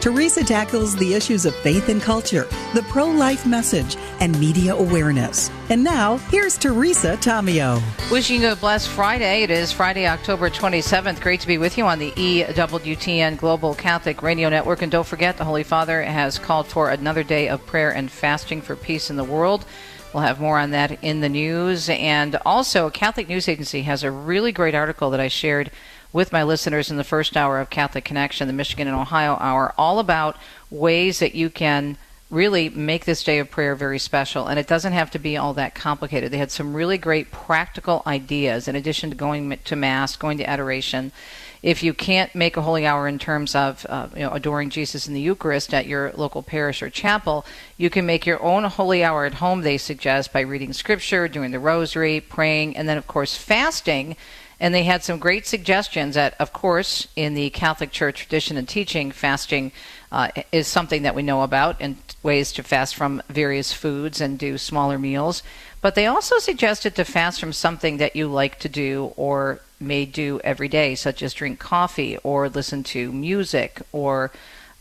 Teresa tackles the issues of faith and culture, the pro life message, and media awareness. And now, here's Teresa Tomeo. Wishing you a blessed Friday. It is Friday, October 27th. Great to be with you on the EWTN Global Catholic Radio Network. And don't forget, the Holy Father has called for another day of prayer and fasting for peace in the world. We'll have more on that in the news. And also, a Catholic News Agency has a really great article that I shared with my listeners in the first hour of Catholic Connection, the Michigan and Ohio hour, all about ways that you can really make this day of prayer very special. And it doesn't have to be all that complicated. They had some really great practical ideas in addition to going to Mass, going to adoration. If you can't make a holy hour in terms of uh, you know, adoring Jesus in the Eucharist at your local parish or chapel, you can make your own holy hour at home, they suggest, by reading scripture, doing the rosary, praying, and then, of course, fasting and they had some great suggestions that, of course, in the Catholic Church tradition and teaching, fasting uh, is something that we know about and ways to fast from various foods and do smaller meals. But they also suggested to fast from something that you like to do or may do every day, such as drink coffee or listen to music or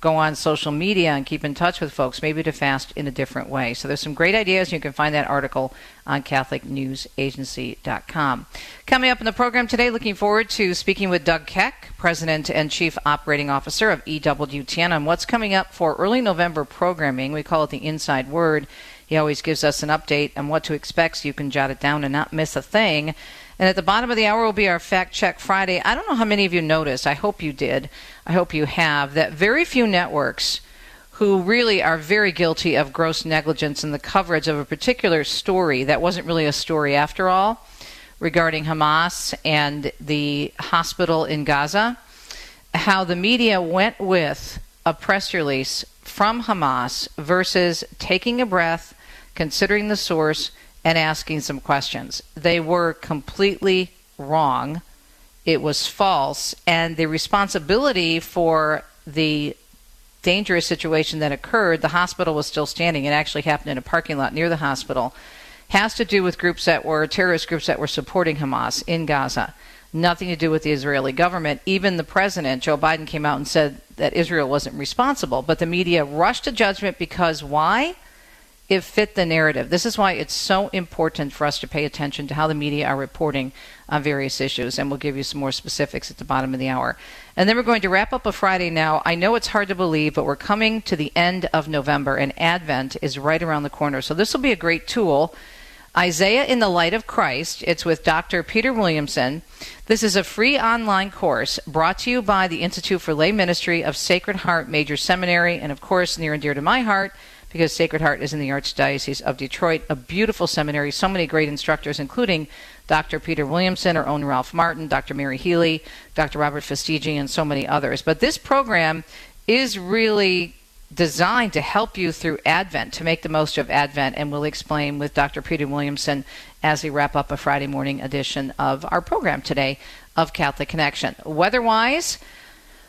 go on social media and keep in touch with folks, maybe to fast in a different way. So there's some great ideas. You can find that article on CatholicNewsAgency.com. Coming up in the program today, looking forward to speaking with Doug Keck, President and Chief Operating Officer of EWTN, on what's coming up for early November programming. We call it the Inside Word. He always gives us an update on what to expect so you can jot it down and not miss a thing. And at the bottom of the hour will be our Fact Check Friday. I don't know how many of you noticed, I hope you did, I hope you have, that very few networks who really are very guilty of gross negligence in the coverage of a particular story that wasn't really a story after all regarding Hamas and the hospital in Gaza, how the media went with a press release from Hamas versus taking a breath, considering the source, and asking some questions. They were completely wrong. It was false. And the responsibility for the dangerous situation that occurred, the hospital was still standing. It actually happened in a parking lot near the hospital. Has to do with groups that were terrorist groups that were supporting Hamas in Gaza. Nothing to do with the Israeli government. Even the president, Joe Biden, came out and said that Israel wasn't responsible. But the media rushed to judgment because why? It fit the narrative. This is why it's so important for us to pay attention to how the media are reporting on various issues, and we'll give you some more specifics at the bottom of the hour. And then we're going to wrap up a Friday now. I know it's hard to believe, but we're coming to the end of November, and Advent is right around the corner. So this will be a great tool. Isaiah in the Light of Christ. It's with Dr. Peter Williamson. This is a free online course brought to you by the Institute for Lay Ministry of Sacred Heart Major Seminary, and of course, near and dear to my heart because Sacred Heart is in the Archdiocese of Detroit, a beautiful seminary, so many great instructors, including Dr. Peter Williamson, our own Ralph Martin, Dr. Mary Healy, Dr. Robert Fastiggi, and so many others. But this program is really designed to help you through Advent, to make the most of Advent, and we'll explain with Dr. Peter Williamson as we wrap up a Friday morning edition of our program today of Catholic Connection. Weather wise,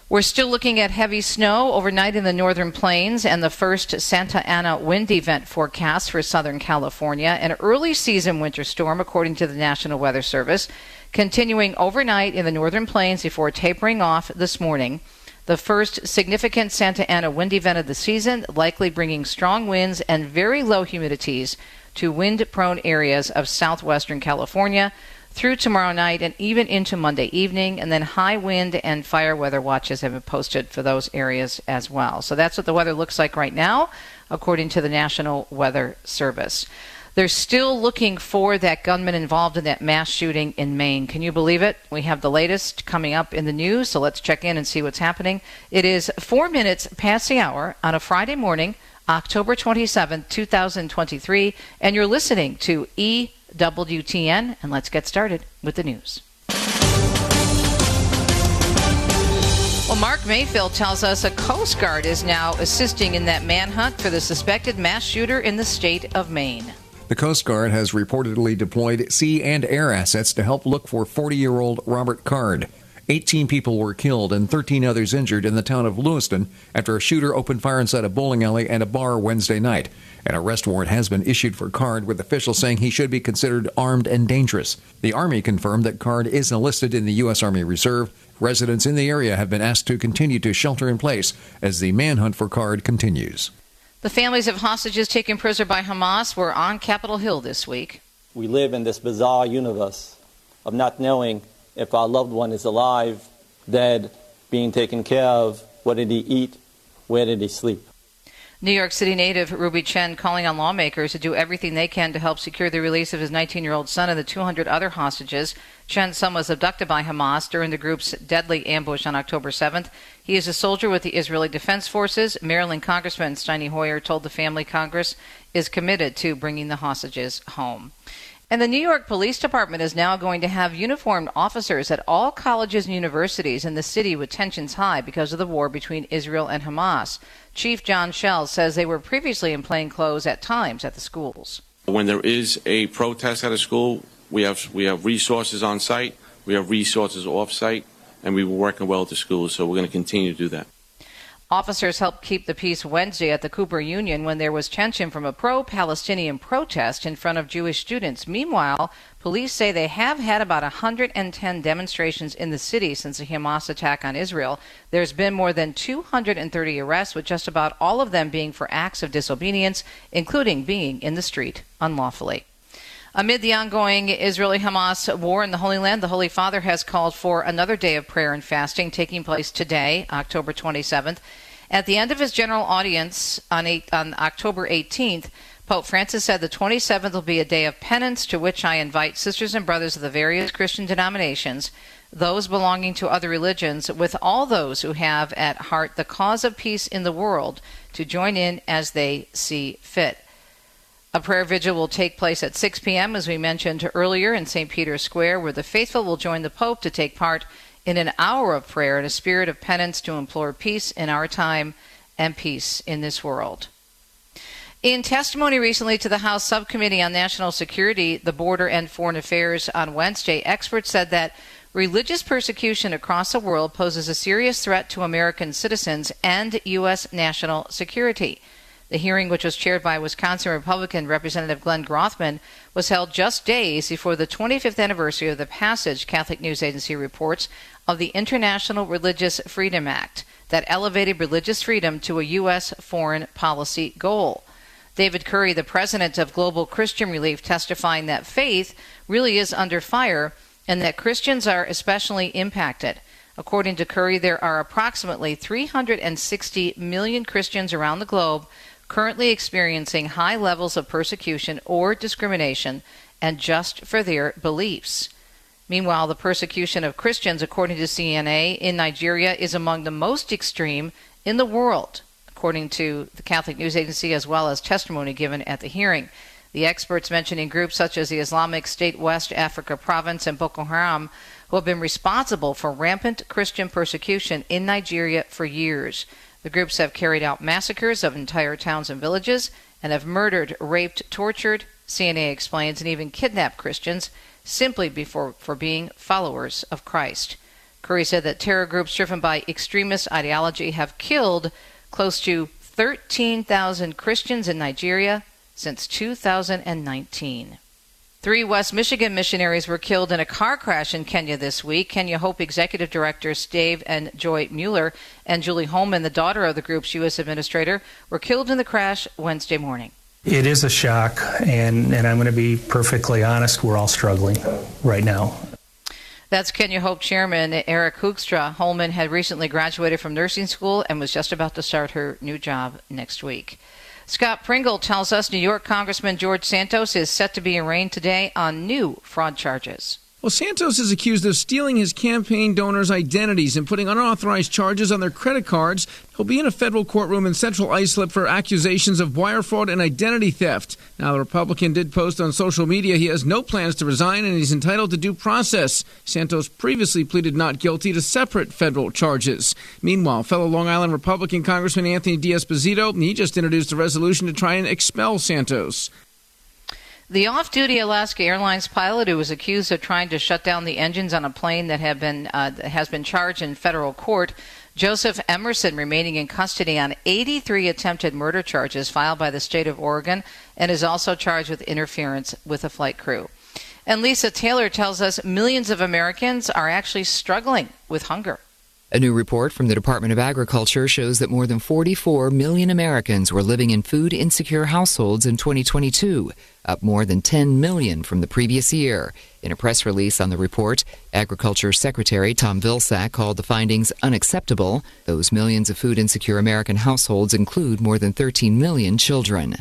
we're still looking at heavy snow overnight in the northern plains and the first Santa Ana wind event forecast for Southern California. An early season winter storm, according to the National Weather Service, continuing overnight in the northern plains before tapering off this morning. The first significant Santa Ana wind event of the season, likely bringing strong winds and very low humidities to wind prone areas of southwestern California through tomorrow night and even into Monday evening. And then high wind and fire weather watches have been posted for those areas as well. So that's what the weather looks like right now, according to the National Weather Service. They're still looking for that gunman involved in that mass shooting in Maine. Can you believe it? We have the latest coming up in the news, so let's check in and see what's happening. It is four minutes past the hour on a Friday morning, October 27, 2023, and you're listening to E. WTN, and let's get started with the news. Well, Mark Mayfield tells us a Coast Guard is now assisting in that manhunt for the suspected mass shooter in the state of Maine. The Coast Guard has reportedly deployed sea and air assets to help look for 40 year old Robert Card. 18 people were killed and 13 others injured in the town of Lewiston after a shooter opened fire inside a bowling alley and a bar Wednesday night. An arrest warrant has been issued for Card, with officials saying he should be considered armed and dangerous. The Army confirmed that Card is enlisted in the U.S. Army Reserve. Residents in the area have been asked to continue to shelter in place as the manhunt for Card continues. The families of hostages taken prisoner by Hamas were on Capitol Hill this week. We live in this bizarre universe of not knowing if our loved one is alive, dead, being taken care of, what did he eat, where did he sleep. New York City native Ruby Chen calling on lawmakers to do everything they can to help secure the release of his 19 year old son and the 200 other hostages. Chen's son was abducted by Hamas during the group's deadly ambush on October 7th. He is a soldier with the Israeli Defense Forces. Maryland Congressman Steny Hoyer told the family Congress is committed to bringing the hostages home. And the New York Police Department is now going to have uniformed officers at all colleges and universities in the city with tensions high because of the war between Israel and Hamas. Chief John Chell says they were previously in plain clothes at times at the schools. When there is a protest at a school, we have we have resources on site, we have resources off site, and we were working well at the schools, so we're going to continue to do that. Officers helped keep the peace Wednesday at the Cooper Union when there was tension from a pro Palestinian protest in front of Jewish students. Meanwhile, police say they have had about 110 demonstrations in the city since the Hamas attack on Israel. There's been more than 230 arrests, with just about all of them being for acts of disobedience, including being in the street unlawfully. Amid the ongoing Israeli Hamas war in the Holy Land, the Holy Father has called for another day of prayer and fasting taking place today, October 27th. At the end of his general audience on, eight, on October 18th, Pope Francis said the 27th will be a day of penance to which I invite sisters and brothers of the various Christian denominations, those belonging to other religions, with all those who have at heart the cause of peace in the world, to join in as they see fit. A prayer vigil will take place at 6 p.m., as we mentioned earlier, in St. Peter's Square, where the faithful will join the Pope to take part in an hour of prayer in a spirit of penance to implore peace in our time and peace in this world. In testimony recently to the House Subcommittee on National Security, the Border and Foreign Affairs on Wednesday, experts said that religious persecution across the world poses a serious threat to American citizens and U.S. national security. The hearing, which was chaired by Wisconsin Republican Representative Glenn Grothman, was held just days before the 25th anniversary of the passage, Catholic News Agency reports, of the International Religious Freedom Act that elevated religious freedom to a U.S. foreign policy goal. David Curry, the president of Global Christian Relief, testifying that faith really is under fire and that Christians are especially impacted. According to Curry, there are approximately 360 million Christians around the globe currently experiencing high levels of persecution or discrimination and just for their beliefs. Meanwhile, the persecution of Christians, according to CNA, in Nigeria is among the most extreme in the world, according to the Catholic News Agency, as well as testimony given at the hearing. The experts mentioning groups such as the Islamic State West Africa Province and Boko Haram, who have been responsible for rampant Christian persecution in Nigeria for years. The groups have carried out massacres of entire towns and villages and have murdered, raped, tortured, CNA explains, and even kidnapped Christians simply before, for being followers of Christ. Curry said that terror groups driven by extremist ideology have killed close to 13,000 Christians in Nigeria since 2019. Three West Michigan missionaries were killed in a car crash in Kenya this week. Kenya Hope Executive Directors Dave and Joy Mueller and Julie Holman, the daughter of the group's U.S. administrator, were killed in the crash Wednesday morning. It is a shock, and, and I'm going to be perfectly honest, we're all struggling right now. That's Kenya Hope Chairman Eric Hoekstra. Holman had recently graduated from nursing school and was just about to start her new job next week. Scott Pringle tells us New York Congressman George Santos is set to be arraigned today on new fraud charges. Well, Santos is accused of stealing his campaign donors' identities and putting unauthorized charges on their credit cards. He'll be in a federal courtroom in central Islip for accusations of wire fraud and identity theft. Now, the Republican did post on social media he has no plans to resign and he's entitled to due process. Santos previously pleaded not guilty to separate federal charges. Meanwhile, fellow Long Island Republican Congressman Anthony D'Esposito, he just introduced a resolution to try and expel Santos. The off duty Alaska Airlines pilot who was accused of trying to shut down the engines on a plane that been, uh, has been charged in federal court, Joseph Emerson, remaining in custody on 83 attempted murder charges filed by the state of Oregon, and is also charged with interference with a flight crew. And Lisa Taylor tells us millions of Americans are actually struggling with hunger. A new report from the Department of Agriculture shows that more than 44 million Americans were living in food insecure households in 2022, up more than 10 million from the previous year. In a press release on the report, Agriculture Secretary Tom Vilsack called the findings unacceptable. Those millions of food insecure American households include more than 13 million children.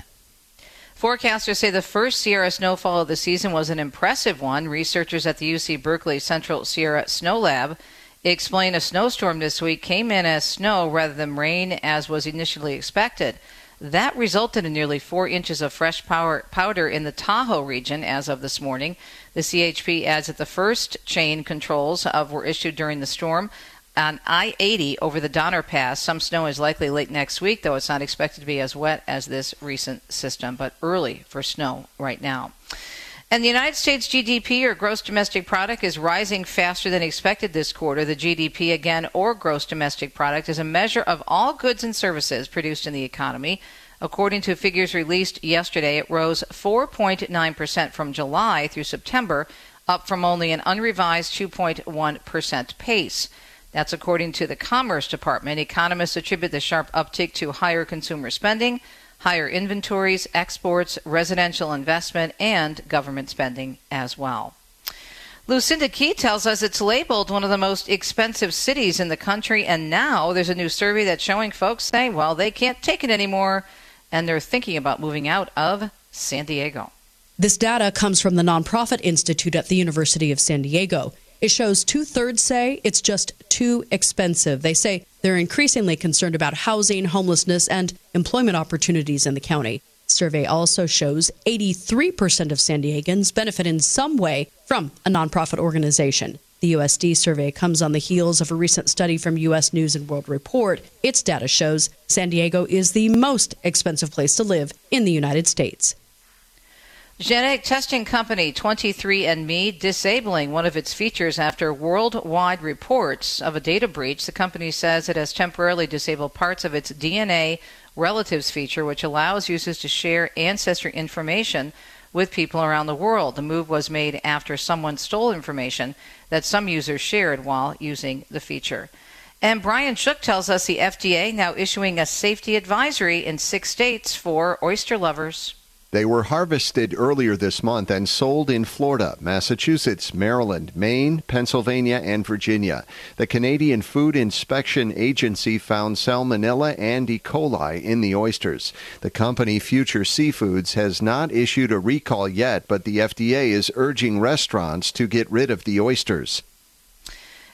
Forecasters say the first Sierra snowfall of the season was an impressive one. Researchers at the UC Berkeley Central Sierra Snow Lab explain a snowstorm this week came in as snow rather than rain as was initially expected. That resulted in nearly four inches of fresh power, powder in the Tahoe region as of this morning. The CHP adds that the first chain controls of were issued during the storm on I 80 over the Donner Pass. Some snow is likely late next week, though it's not expected to be as wet as this recent system, but early for snow right now. And the United States GDP, or gross domestic product, is rising faster than expected this quarter. The GDP, again, or gross domestic product, is a measure of all goods and services produced in the economy. According to figures released yesterday, it rose 4.9% from July through September, up from only an unrevised 2.1% pace. That's according to the Commerce Department. Economists attribute the sharp uptick to higher consumer spending higher inventories, exports, residential investment, and government spending as well. Lucinda Key tells us it's labeled one of the most expensive cities in the country, and now there's a new survey that's showing folks say, well, they can't take it anymore, and they're thinking about moving out of San Diego. This data comes from the Nonprofit Institute at the University of San Diego. It shows two thirds say it's just too expensive. They say they're increasingly concerned about housing, homelessness, and employment opportunities in the county. Survey also shows 83% of San Diegans benefit in some way from a nonprofit organization. The USD survey comes on the heels of a recent study from US News and World Report. Its data shows San Diego is the most expensive place to live in the United States. Genetic testing company 23andMe disabling one of its features after worldwide reports of a data breach. The company says it has temporarily disabled parts of its DNA relatives feature, which allows users to share ancestry information with people around the world. The move was made after someone stole information that some users shared while using the feature. And Brian Shook tells us the FDA now issuing a safety advisory in six states for oyster lovers. They were harvested earlier this month and sold in Florida, Massachusetts, Maryland, Maine, Pennsylvania, and Virginia. The Canadian Food Inspection Agency found salmonella and E. coli in the oysters. The company Future Seafoods has not issued a recall yet, but the FDA is urging restaurants to get rid of the oysters.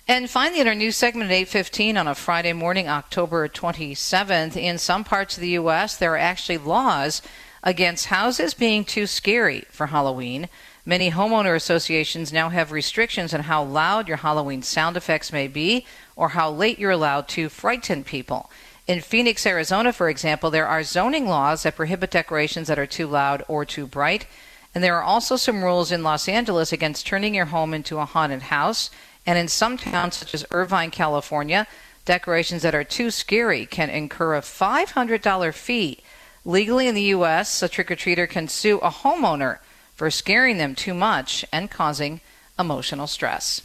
And finally, in our news segment at 8:15 on a Friday morning, October 27th, in some parts of the U.S., there are actually laws against houses being too scary for Halloween. Many homeowner associations now have restrictions on how loud your Halloween sound effects may be or how late you're allowed to frighten people. In Phoenix, Arizona, for example, there are zoning laws that prohibit decorations that are too loud or too bright. And there are also some rules in Los Angeles against turning your home into a haunted house. And in some towns, such as Irvine, California, decorations that are too scary can incur a $500 fee Legally in the U.S., a trick or treater can sue a homeowner for scaring them too much and causing emotional stress.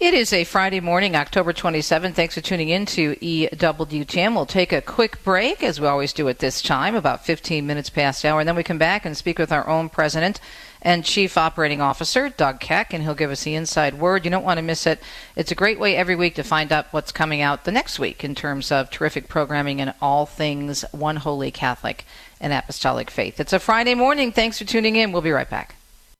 It is a Friday morning, October 27. Thanks for tuning in to EWTN. We'll take a quick break, as we always do at this time, about 15 minutes past hour, and then we come back and speak with our own president and Chief Operating Officer, Doug Keck, and he'll give us the inside word. You don't want to miss it. It's a great way every week to find out what's coming out the next week in terms of terrific programming and all things One Holy Catholic and Apostolic Faith. It's a Friday morning. Thanks for tuning in. We'll be right back.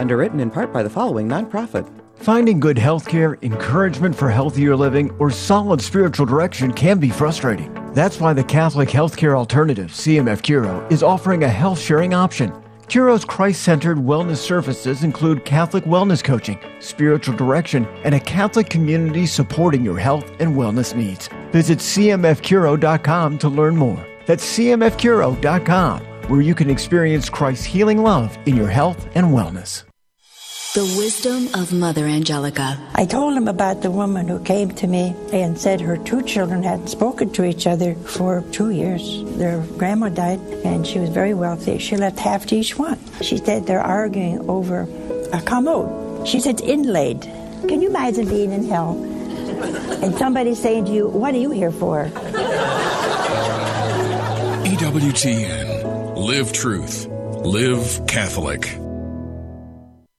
Underwritten in part by the following nonprofit. Finding good health care, encouragement for healthier living, or solid spiritual direction can be frustrating. That's why the Catholic Healthcare Alternative, CMF Curo, is offering a health sharing option. Curo's Christ centered wellness services include Catholic wellness coaching, spiritual direction, and a Catholic community supporting your health and wellness needs. Visit CMFCuro.com to learn more. That's CMFCuro.com, where you can experience Christ's healing love in your health and wellness. The wisdom of Mother Angelica. I told him about the woman who came to me and said her two children hadn't spoken to each other for two years. Their grandma died and she was very wealthy. She left half to each one. She said they're arguing over a commode. She said it's inlaid. Can you imagine being in hell and somebody saying to you, What are you here for? EWTN. Live truth. Live Catholic.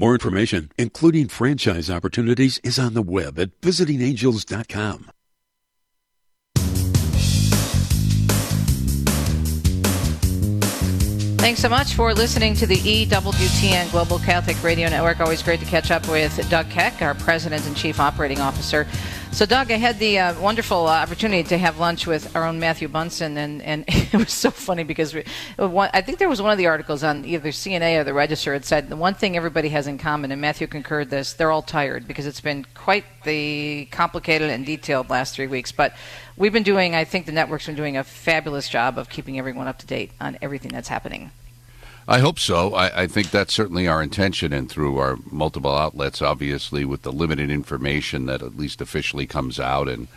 More information, including franchise opportunities, is on the web at visitingangels.com. Thanks so much for listening to the EWTN Global Catholic Radio Network. Always great to catch up with Doug Keck, our President and Chief Operating Officer. So, Doug, I had the uh, wonderful uh, opportunity to have lunch with our own Matthew Bunson, and, and it was so funny because we, one, I think there was one of the articles on either CNA or the Register that said the one thing everybody has in common, and Matthew concurred this, they're all tired because it's been quite the complicated and detailed last three weeks. But we've been doing, I think the network's been doing a fabulous job of keeping everyone up to date on everything that's happening. I hope so. I, I, think that's certainly our intention, and through our multiple outlets, obviously, with the limited information that at least officially comes out, and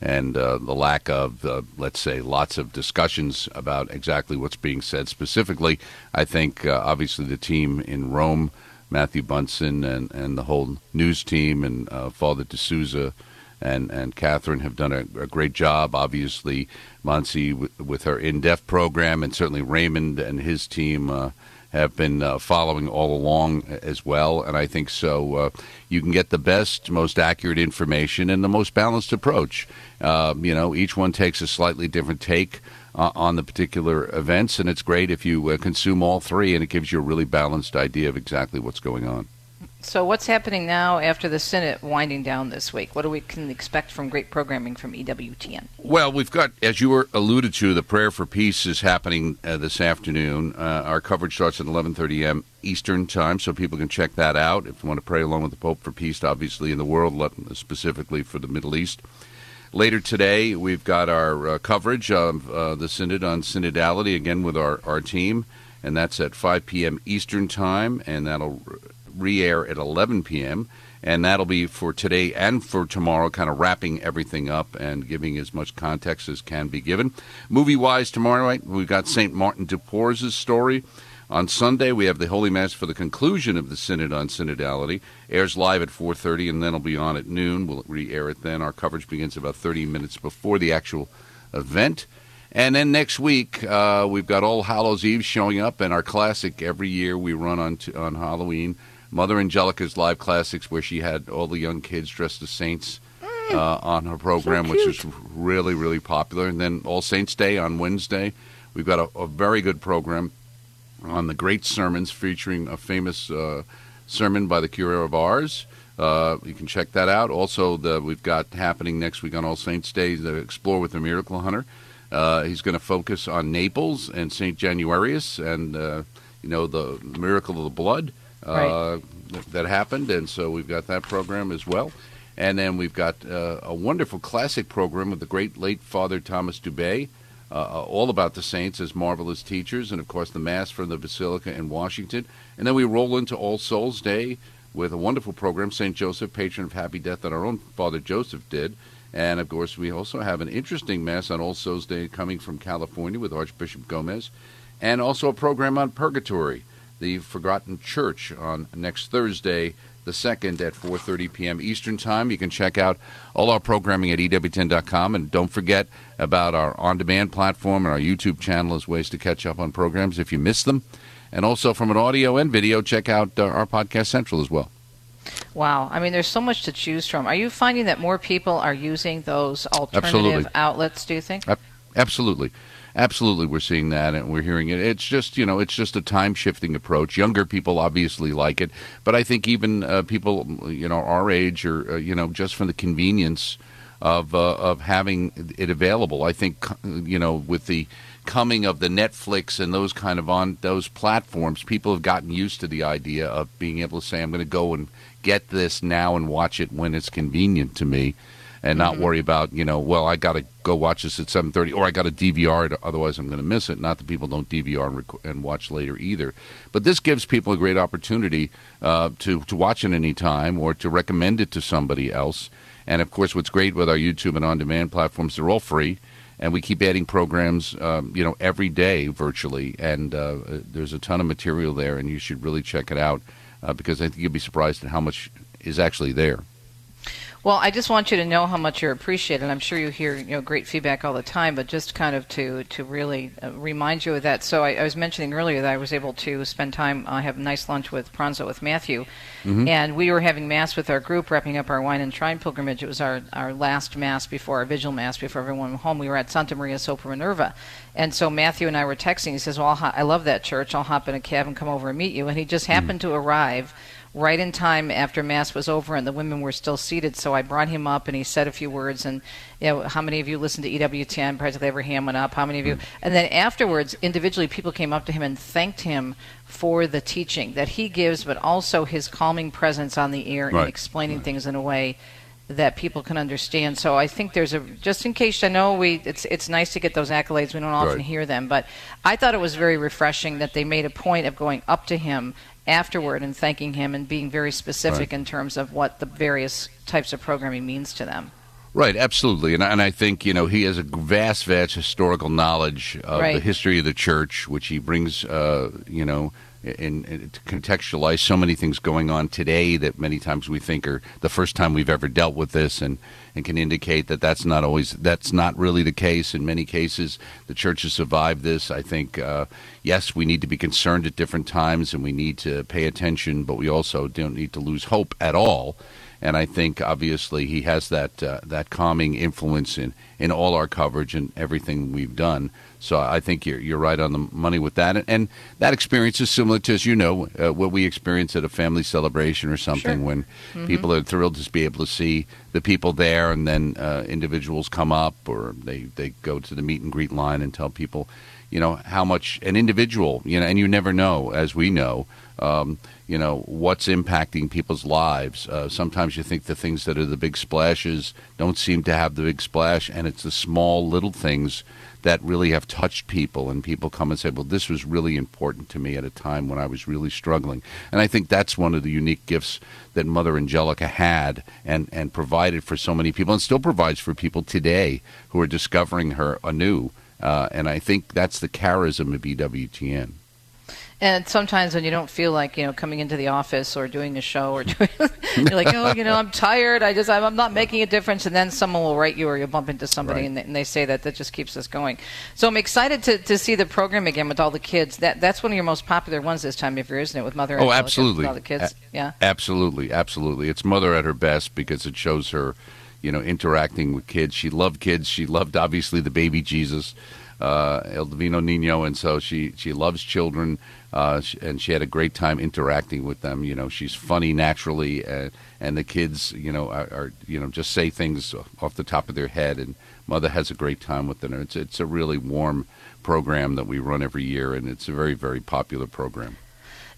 and uh, the lack of, uh, let's say, lots of discussions about exactly what's being said specifically. I think uh, obviously the team in Rome, Matthew Bunson, and and the whole news team, and uh, Father D'Souza and and Catherine have done a, a great job. Obviously, Monsi w- with her in-depth program, and certainly Raymond and his team uh, have been uh, following all along as well. And I think so. Uh, you can get the best, most accurate information and the most balanced approach. Uh, you know, each one takes a slightly different take. Uh, on the particular events, and it's great if you uh, consume all three, and it gives you a really balanced idea of exactly what's going on. So, what's happening now after the Synod winding down this week? What do we can expect from great programming from EWTN? Well, we've got, as you were alluded to, the prayer for peace is happening uh, this afternoon. Uh, our coverage starts at 11:30 a.m. Eastern time, so people can check that out if you want to pray along with the Pope for peace, obviously in the world, specifically for the Middle East. Later today, we've got our uh, coverage of uh, the Synod on synodality again with our, our team, and that's at 5 p.m. Eastern time, and that'll re air at 11 p.m. And that'll be for today and for tomorrow, kind of wrapping everything up and giving as much context as can be given. Movie wise, tomorrow night, we've got St. Martin de Porres' story. On Sunday, we have the Holy Mass for the conclusion of the Synod on Synodality. Airs live at 4.30, and then it'll be on at noon. We'll re-air it then. Our coverage begins about 30 minutes before the actual event. And then next week, uh, we've got All Hallows Eve showing up, and our classic every year we run on, t- on Halloween – Mother Angelica's Live Classics, where she had all the young kids dressed as saints mm. uh, on her program, so which is really, really popular. And then All Saints Day on Wednesday. We've got a, a very good program on the great sermons featuring a famous uh, sermon by the Curé of Ars. Uh, you can check that out. Also, the, we've got happening next week on All Saints Day the Explore with the Miracle Hunter. Uh, he's going to focus on Naples and St. Januarius and, uh, you know, the miracle of the blood right. Uh, that happened, and so we've got that program as well. And then we've got uh, a wonderful classic program with the great late Father Thomas Dubay, uh, all about the saints as marvelous teachers, and of course the Mass from the Basilica in Washington. And then we roll into All Souls Day with a wonderful program, St. Joseph, patron of happy death, that our own Father Joseph did. And of course, we also have an interesting Mass on All Souls Day coming from California with Archbishop Gomez, and also a program on purgatory the Forgotten Church on next Thursday, the second at 4:30 p.m. Eastern Time. You can check out all our programming at EWTN.com, and don't forget about our on-demand platform and our YouTube channel as ways to catch up on programs if you miss them. And also from an audio and video, check out uh, our podcast central as well. Wow. I mean, there's so much to choose from. Are you finding that more people are using those alternative Absolutely. outlets, do you think? Absolutely. Absolutely, we're seeing that and we're hearing it. It's just, you know, it's just a time shifting approach. Younger people obviously like it, but I think even uh, people, you know, our age or, uh, you know, just from the convenience of, uh, of having it available. I think, you know, with the coming of the Netflix and those kind of on those platforms, people have gotten used to the idea of being able to say, I'm going to go and get this now and watch it when it's convenient to me and not worry about you know well I got to go watch this at 7:30 or I got to DVR it otherwise I'm going to miss it. Not that people don't DVR and, rec- and watch later either. But this gives people a great opportunity uh, to to watch it any time or to recommend it to somebody else. And of course what's great with our YouTube and on demand platforms they're all free and we keep adding programs um, you know every day virtually. And uh, there's a ton of material there and you should really check it out uh, because I think you'll be surprised at how much is actually there Well, I just want you to know how much you're appreciated. I'm sure you hear you know great feedback all the time, but just kind of to to really uh, remind you of that. So I, I was mentioning earlier that I was able to spend time. I have a nice lunch with Pranzo with Matthew, Mhm. and we were having mass with our group, wrapping up our wine and shrine pilgrimage. It was our our last mass before our vigil mass before everyone went home. We were at Santa Maria Sopra Minerva, and so Matthew and I were texting. He says, "Well, ho- I love that church. I'll hop in a cab and come over and meet you." And he just happened to arrive right in time after mass was over and the women were still seated so i brought him up and he said a few words and you know how many of you listened to ewtn practically every hand went up how many of you hmm. and then afterwards individually people came up to him and thanked him for the teaching that he gives but also his calming presence on the air Right. and explaining things in a way that people can understand. So I think there's a just in case I know we it's it's nice to get those accolades. We don't often Right. hear them, but I thought it was very refreshing that they made a point of going up to him afterward and thanking him and being very specific Right. in terms of what the various types of programming means to them. Right, absolutely, and I- and I think you know he has a vast, vast historical knowledge of the history of the church, which he brings, uh, you know, in, in to contextualize so many things going on today that many times we think are the first time we've ever dealt with this, and and can indicate that that's not always that's not really the case. In many cases, the church has survived this. I think uh, yes, we need to be concerned at different times, and we need to pay attention, but we also don't need to lose hope at all and I think obviously he has that uh, that calming influence in, in all our coverage and everything we've done. So I think you're you're right on the money with that, and, and that experience is similar to, as you know, uh, what we experience at a family celebration or something Sure. when Mhm. people are thrilled to be able to see the people there, and then uh, individuals come up or they they go to the meet and greet line and tell people, you know, how much an individual, you know, and you never know, as we know. Um, you know what's impacting people's lives. Uh, sometimes you think the things that are the big splashes don't seem to have the big splash, and it's the small little things that really have touched people. And people come and say, "Well, this was really important to me at a time when I was really struggling." And I think that's one of the unique gifts that Mother Angelica had and and provided for so many people, and still provides for people today who are discovering her anew. Uh, and I think that's the charism of EWTN. And sometimes when you don't feel like you know coming into the office or doing a show or doing, you're like, oh, you know, I'm tired. I just I'm, not making a difference. And then someone will write you or you'll bump into somebody Right. and, they, and they say that that just keeps us going. So I'm excited to, to see the program again with all the kids. That that's one of your most popular ones this time of year, isn't it? With Mother. Oh, absolutely. With all the kids. A- yeah. Absolutely, absolutely. It's mother at her best because it shows her, you know, interacting with kids. She loved kids. She loved obviously the baby Jesus, uh, El Divino Nino, and so she she loves children. Uh, and she had a great time interacting with them. You know, she's funny naturally, and and the kids, you know, are, are you know just say things off the top of their head, and mother has a great time with them. It's it's a really warm program that we run every year, and it's a very very popular program.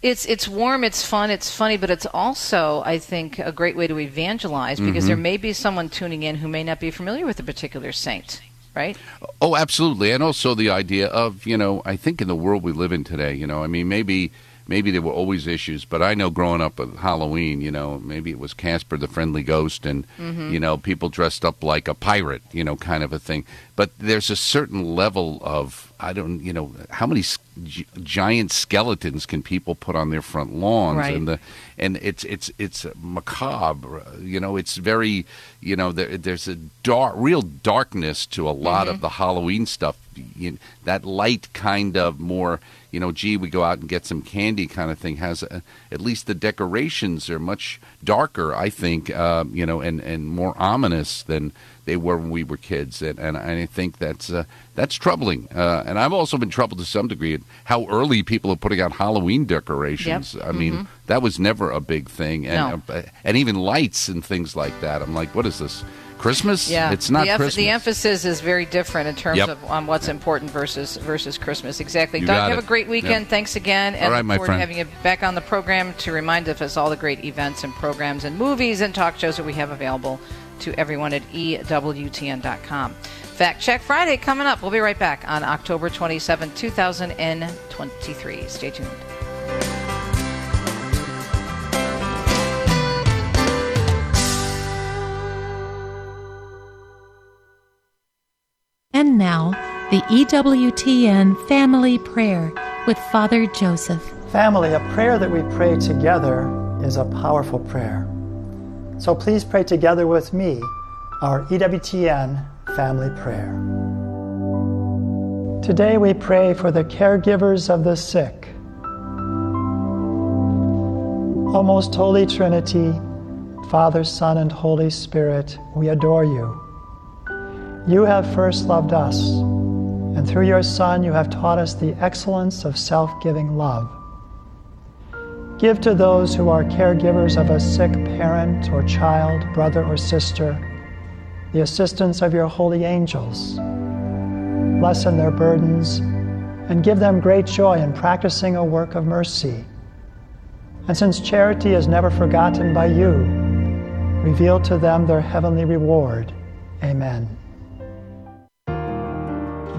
It's it's warm, it's fun, it's funny, but it's also, I think, a great way to evangelize because Mhm. there may be someone tuning in who may not be familiar with a particular saint, right? Oh, absolutely, and also the idea of you know, I think in the world we live in today, you know, I mean, maybe maybe there were always issues, but I know growing up with Halloween, you know, maybe it was Casper the Friendly Ghost, and Mhm. you know, people dressed up like a pirate, you know, kind of a thing. But there's a certain level of I don't, you know, how many gi- giant skeletons can people put on their front lawns, Right. and the and it's it's it's macabre, you know, it's very, you know, there, there's a dark, real darkness to a lot Mhm. of the Halloween stuff. You, that light kind of more, you know, gee, we go out and get some candy kind of thing has a, at least the decorations are much darker, I think, uh, you know, and, and more ominous than they were when we were kids, and, and I think that's uh, that's troubling. Uh, and I've also been troubled to some degree at how early people are putting out Halloween decorations. Yep. I mean, Mhm. that was never a big thing, and No. uh, and even lights and things like that. I'm like, what is this? Christmas? Yeah, it's not the, Christmas. the emphasis is very different in terms Yep. of on what's important versus versus Christmas. Exactly. You Doug, have it. a great weekend. Yep. Thanks again, and All right, look forward friend. to having you back on the program to remind us all the great events and programs and movies and talk shows that we have available to everyone at EWTN.com. Fact Check Friday coming up. We'll be right back on October 27, 2023. Stay tuned. And now, the EWTN Family Prayer with Father Joseph. Family, a prayer that we pray together is a powerful prayer. So please pray together with me our EWTN family prayer. Today we pray for the caregivers of the sick. O most holy Trinity, Father, Son, and Holy Spirit, we adore you. You have first loved us, and through your Son, you have taught us the excellence of self giving love. Give to those who are caregivers of a sick parent or child, brother or sister, the assistance of your holy angels. Lessen their burdens and give them great joy in practicing a work of mercy. And since charity is never forgotten by you, reveal to them their heavenly reward. Amen.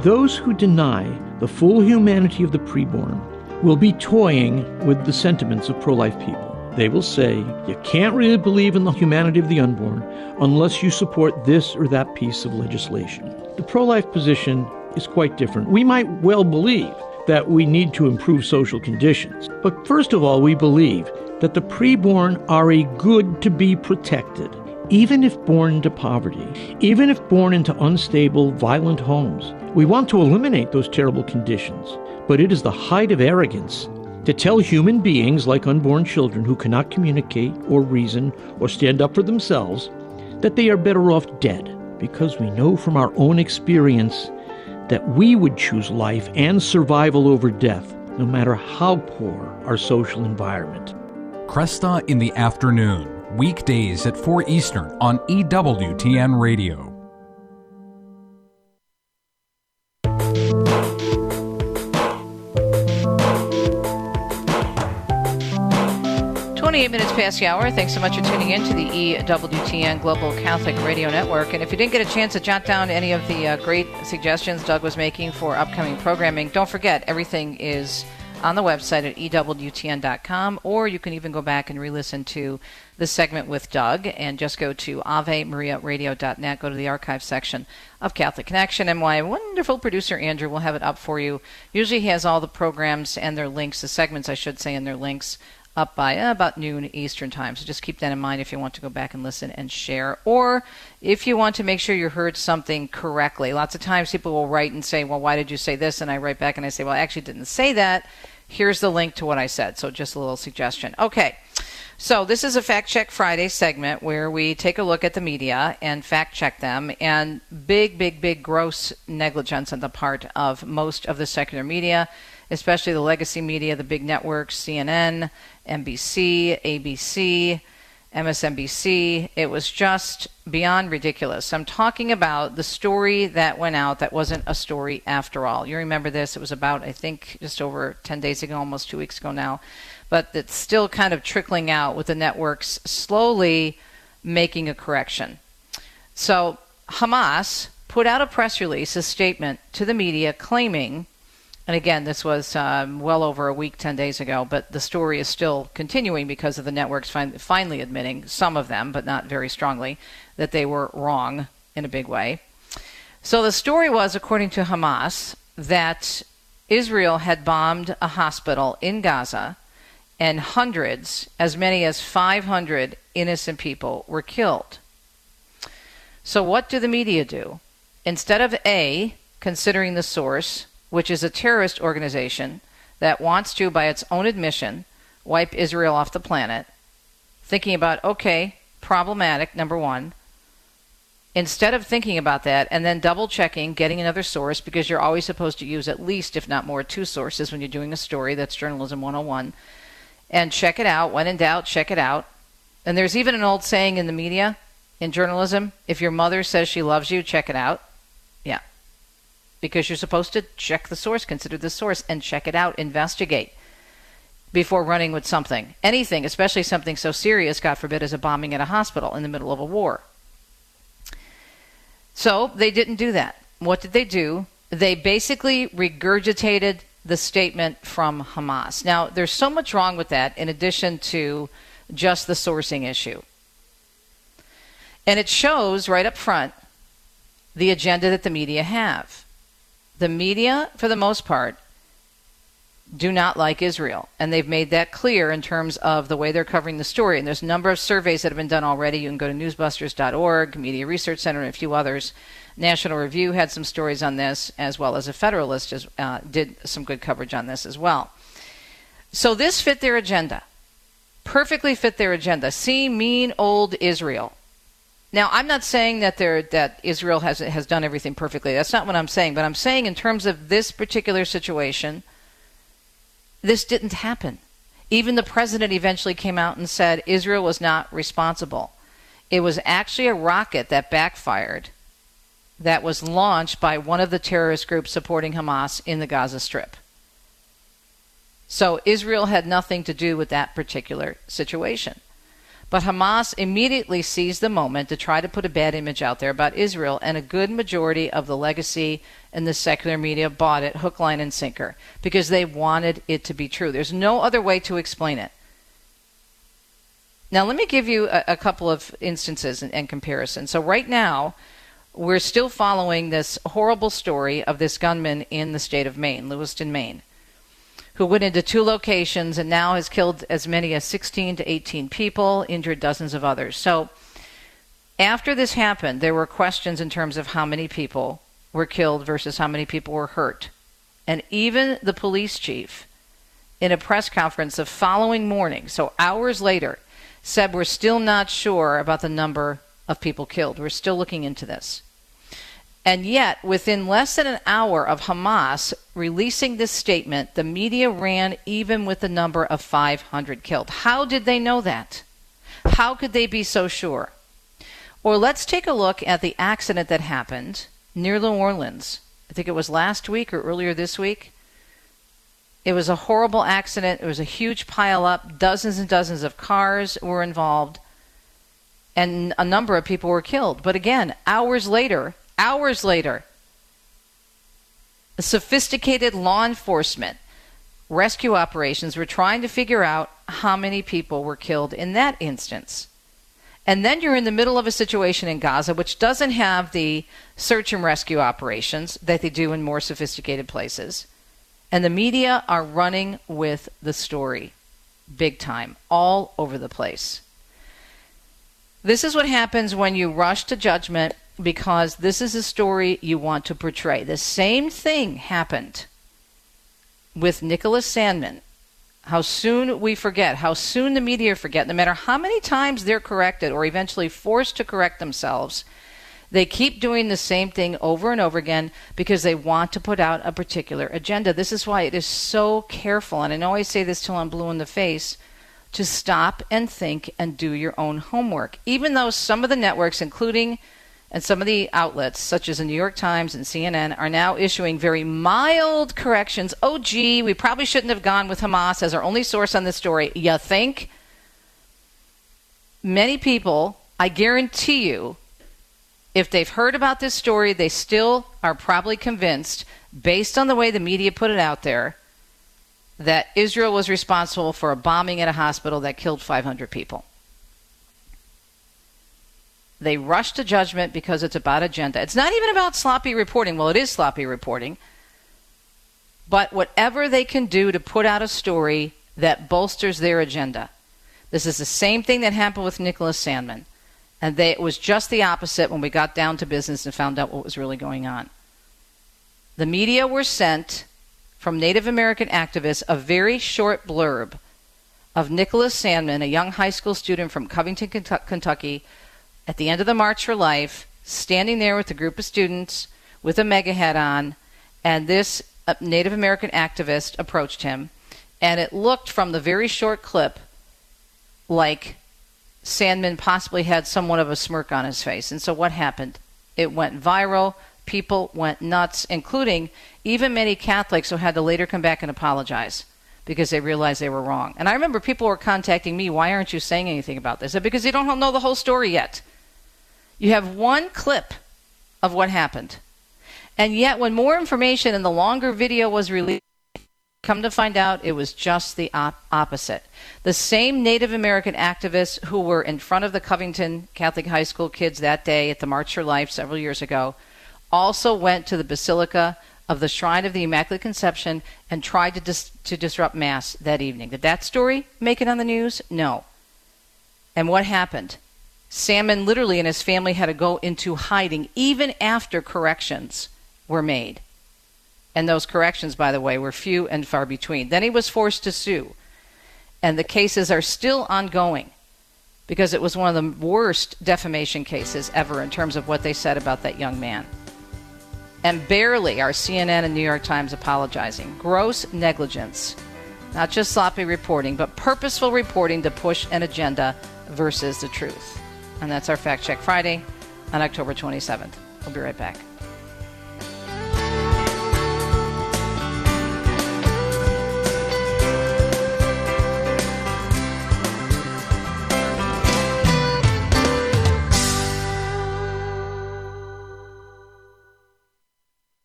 Those who deny the full humanity of the preborn will be toying with the sentiments of pro life people. They will say, You can't really believe in the humanity of the unborn unless you support this or that piece of legislation. The pro life position is quite different. We might well believe that we need to improve social conditions. But first of all, we believe that the preborn are a good to be protected, even if born into poverty, even if born into unstable, violent homes. We want to eliminate those terrible conditions, but it is the height of arrogance to tell human beings like unborn children who cannot communicate or reason or stand up for themselves that they are better off dead, because we know from our own experience that we would choose life and survival over death, no matter how poor our social environment. Kresta in the afternoon, weekdays at 4 Eastern on EWTN Radio. 28 minutes past the hour. Thanks so much for tuning in to the EWTN Global Catholic Radio Network. And if you didn't get a chance to jot down any of the uh, great suggestions Doug was making for upcoming programming, don't forget everything is on the website at EWTN.com, or you can even go back and re listen to the segment with Doug and just go to AveMariaRadio.net, go to the archive section of Catholic Connection, and my wonderful producer Andrew will have it up for you. Usually he has all the programs and their links, the segments, I should say, and their links up by about noon Eastern Time. So just keep that in mind if you want to go back and listen and share. Or if you want to make sure you heard something correctly. Lots of times people will write and say, Well, why did you say this? And I write back and I say, Well, I actually didn't say that. Here's the link to what I said. So just a little suggestion. Okay. So this is a Fact Check Friday segment where we take a look at the media and fact check them and big, big, big gross negligence on the part of most of the secular media, especially the legacy media, the big networks, CNN, NBC, ABC, MSNBC. It was just beyond ridiculous. I'm talking about the story that went out that wasn't a story after all. You remember this? It was about, I think, just over 10 days ago, almost two weeks ago now. But it's still kind of trickling out with the networks slowly making a correction. So Hamas put out a press release, a statement to the media claiming And again, this was um, well over a week, 10 days ago, but the story is still continuing because of the networks fin- finally admitting, some of them, but not very strongly, that they were wrong in a big way. So the story was, according to Hamas, that Israel had bombed a hospital in Gaza and hundreds, as many as 500 innocent people were killed. So, what do the media do? Instead of A, considering the source, which is a terrorist organization that wants to, by its own admission, wipe Israel off the planet, thinking about, okay, problematic, number one. Instead of thinking about that and then double checking, getting another source, because you're always supposed to use at least, if not more, two sources when you're doing a story. That's Journalism 101. And check it out. When in doubt, check it out. And there's even an old saying in the media, in journalism if your mother says she loves you, check it out. Because you're supposed to check the source, consider the source, and check it out, investigate before running with something. Anything, especially something so serious, God forbid, as a bombing at a hospital in the middle of a war. So they didn't do that. What did they do? They basically regurgitated the statement from Hamas. Now, there's so much wrong with that in addition to just the sourcing issue. And it shows right up front the agenda that the media have the media, for the most part, do not like Israel. And they've made that clear in terms of the way they're covering the story. And there's a number of surveys that have been done already. You can go to newsbusters.org, Media Research Center, and a few others. National Review had some stories on this, as well as a Federalist just, uh, did some good coverage on this as well. So this fit their agenda. Perfectly fit their agenda. See mean old Israel. Now, I'm not saying that there that Israel has has done everything perfectly. That's not what I'm saying. But I'm saying in terms of this particular situation, this didn't happen. Even the president eventually came out and said Israel was not responsible. It was actually a rocket that backfired that was launched by one of the terrorist groups supporting Hamas in the Gaza Strip. So Israel had nothing to do with that particular situation. But Hamas immediately seized the moment to try to put a bad image out there about Israel, and a good majority of the legacy and the secular media bought it hook, line, and sinker because they wanted it to be true. There's no other way to explain it. Now, let me give you a, a couple of instances and, and comparisons. So, right now, we're still following this horrible story of this gunman in the state of Maine, Lewiston, Maine who went into two locations and now has killed as many as 16 to 18 people, injured dozens of others. So, after this happened, there were questions in terms of how many people were killed versus how many people were hurt. And even the police chief, in a press conference the following morning, so hours later, said, We're still not sure about the number of people killed. We're still looking into this. And yet, within less than an hour of Hamas releasing this statement, the media ran even with the number of 500 killed. How did they know that? How could they be so sure? Or let's take a look at the accident that happened near New Orleans. I think it was last week or earlier this week. It was a horrible accident. It was a huge pileup. Dozens and dozens of cars were involved, and a number of people were killed. But again, hours later, Hours later, sophisticated law enforcement rescue operations were trying to figure out how many people were killed in that instance. And then you're in the middle of a situation in Gaza which doesn't have the search and rescue operations that they do in more sophisticated places. And the media are running with the story big time, all over the place. This is what happens when you rush to judgment because this is a story you want to portray. The same thing happened with Nicholas Sandmann. How soon we forget, how soon the media forget, no matter how many times they're corrected or eventually forced to correct themselves, they keep doing the same thing over and over again because they want to put out a particular agenda. This is why it is so careful, and I know I say this till I'm blue in the face, to stop and think and do your own homework. Even though some of the networks, including and some of the outlets, such as the New York Times and CNN, are now issuing very mild corrections. Oh, gee, we probably shouldn't have gone with Hamas as our only source on this story. You think? Many people, I guarantee you, if they've heard about this story, they still are probably convinced, based on the way the media put it out there, that Israel was responsible for a bombing at a hospital that killed 500 people. They rush to judgment because it's about agenda. It's not even about sloppy reporting. Well, it is sloppy reporting. But whatever they can do to put out a story that bolsters their agenda. This is the same thing that happened with Nicholas Sandmann. And they, it was just the opposite when we got down to business and found out what was really going on. The media were sent from Native American activists a very short blurb of Nicholas Sandmann, a young high school student from Covington, Kentucky, at the end of the March for Life, standing there with a group of students with a MAGA hat on, and this uh, Native American activist approached him, and it looked from the very short clip like Sandmann possibly had somewhat of a smirk on his face. And so what happened? It went viral. People went nuts, including even many Catholics who had to later come back and apologize because they realized they were wrong. And I remember people were contacting me, why aren't you saying anything about this? Because you don't know the whole story yet. You have one clip of what happened. And yet, when more information and the longer video was released, come to find out it was just the op- opposite. The same Native American activists who were in front of the Covington Catholic High School kids that day at the March for Life several years ago also went to the Basilica of the Shrine of the Immaculate Conception and tried to, dis- to disrupt Mass that evening. Did that story make it on the news? No. And what happened? Sandmann literally and his family had to go into hiding even after corrections were made. And those corrections, by the way, were few and far between. Then he was forced to sue and the cases are still ongoing because it was one of the worst defamation cases ever in terms of what they said about that young man. And barely are CNN and New York Times apologizing. Gross negligence. Not just sloppy reporting, but purposeful reporting to push an agenda versus the truth. And that's our Fact Check Friday on October 27th. We'll be right back. '"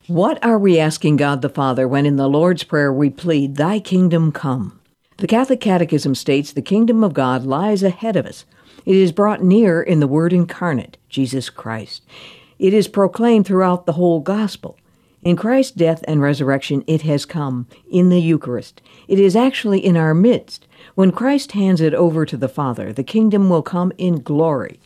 What are we asking God the Father when in the Lord's Prayer we plead, Thy kingdom come? The Catholic Catechism states the kingdom of God lies ahead of us. It is brought near in the Word incarnate, Jesus Christ. It is proclaimed throughout the whole gospel. In Christ's death and resurrection, it has come in the Eucharist. It is actually in our midst. When Christ hands it over to the Father, the kingdom will come in glory.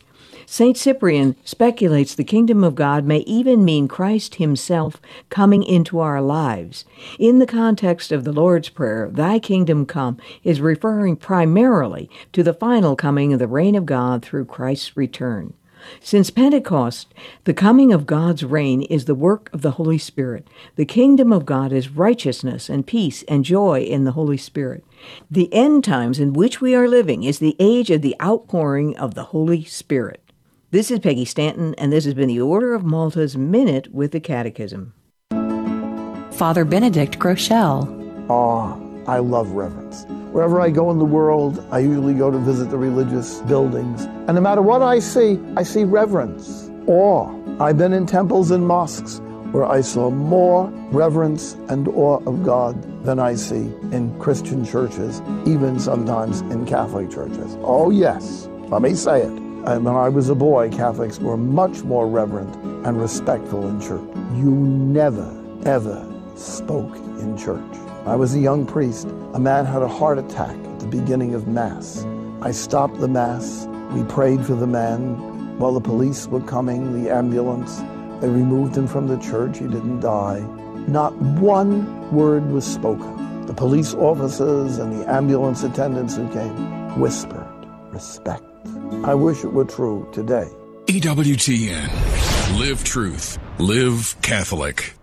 St. Cyprian speculates the kingdom of God may even mean Christ himself coming into our lives. In the context of the Lord's Prayer, Thy kingdom come is referring primarily to the final coming of the reign of God through Christ's return. Since Pentecost, the coming of God's reign is the work of the Holy Spirit. The kingdom of God is righteousness and peace and joy in the Holy Spirit. The end times in which we are living is the age of the outpouring of the Holy Spirit. This is Peggy Stanton, and this has been the Order of Malta's Minute with the Catechism. Father Benedict Groeschel. Awe. I love reverence. Wherever I go in the world, I usually go to visit the religious buildings. And no matter what I see, I see reverence, awe. I've been in temples and mosques where I saw more reverence and awe of God than I see in Christian churches, even sometimes in Catholic churches. Oh, yes, let me say it. And when I was a boy, Catholics were much more reverent and respectful in church. You never, ever spoke in church. I was a young priest. A man had a heart attack at the beginning of Mass. I stopped the Mass. We prayed for the man while the police were coming, the ambulance. They removed him from the church. He didn't die. Not one word was spoken. The police officers and the ambulance attendants who came whispered, respect I wish it were true today. EWTN. Live truth. Live Catholic.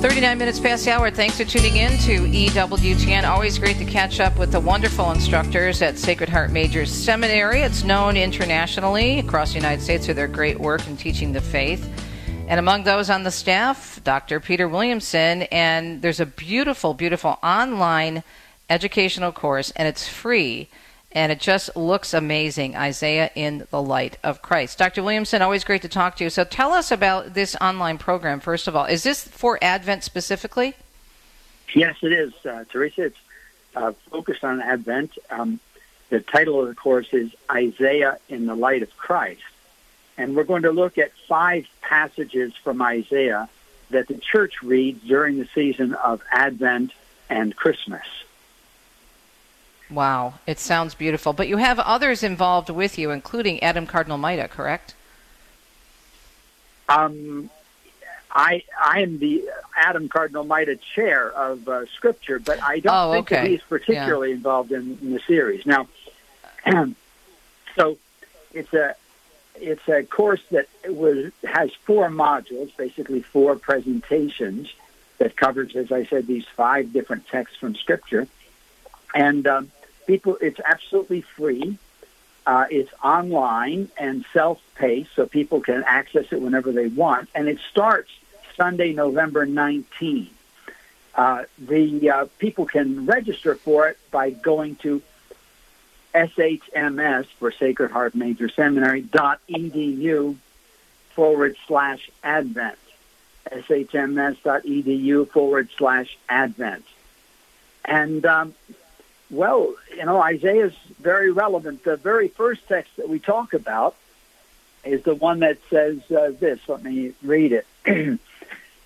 Thirty-nine minutes past the hour. Thanks for tuning in to EWTN. Always great to catch up with the wonderful instructors at Sacred Heart Major Seminary. It's known internationally across the United States for their great work in teaching the faith. And among those on the staff, Dr. Peter Williamson, and there's a beautiful, beautiful online educational course, and it's free, and it just looks amazing Isaiah in the Light of Christ. Dr. Williamson, always great to talk to you. So tell us about this online program, first of all. Is this for Advent specifically? Yes, it is, uh, Teresa. It's uh, focused on Advent. Um, the title of the course is Isaiah in the Light of Christ. And we're going to look at five passages from Isaiah that the church reads during the season of Advent and Christmas. Wow, it sounds beautiful. But you have others involved with you, including Adam Cardinal Maida, correct? Um, I I am the Adam Cardinal Maida chair of uh, Scripture, but I don't oh, think okay. that he's particularly yeah. involved in, in, the series. Now, so it's a it's a course that was has four modules, basically four presentations that covers, as I said, these five different texts from Scripture, and um, people. It's absolutely free. Uh, it's online and self-paced, so people can access it whenever they want, and it starts Sunday, November 19. Uh, the uh, people can register for it by going to shms for Sacred Heart Major Seminary dot edu forward slash advent. Shms dot edu forward slash advent. And um, well you know Isaiah is very relevant. The very first text that we talk about is the one that says uh, this. Let me read it.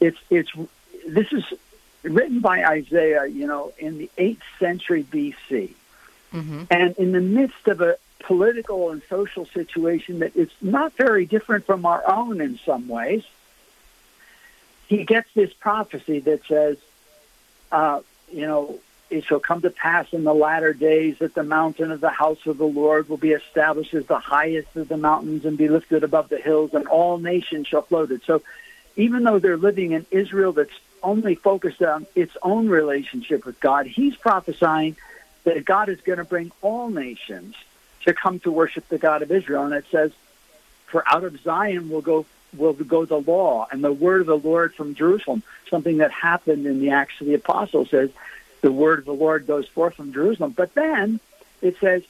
It's it's this is written by Isaiah, you know, in the eighth century BC, mm-hmm. and in the midst of a political and social situation that is not very different from our own in some ways. He gets this prophecy that says, uh, you know, it shall come to pass in the latter days that the mountain of the house of the Lord will be established as the highest of the mountains and be lifted above the hills, and all nations shall float it. So even though they're living in Israel that's only focused on its own relationship with God, he's prophesying that God is going to bring all nations to come to worship the God of Israel. And it says, for out of Zion will go will go the law and the word of the Lord from Jerusalem. Something that happened in the Acts of the Apostles says the word of the Lord goes forth from Jerusalem. But then it says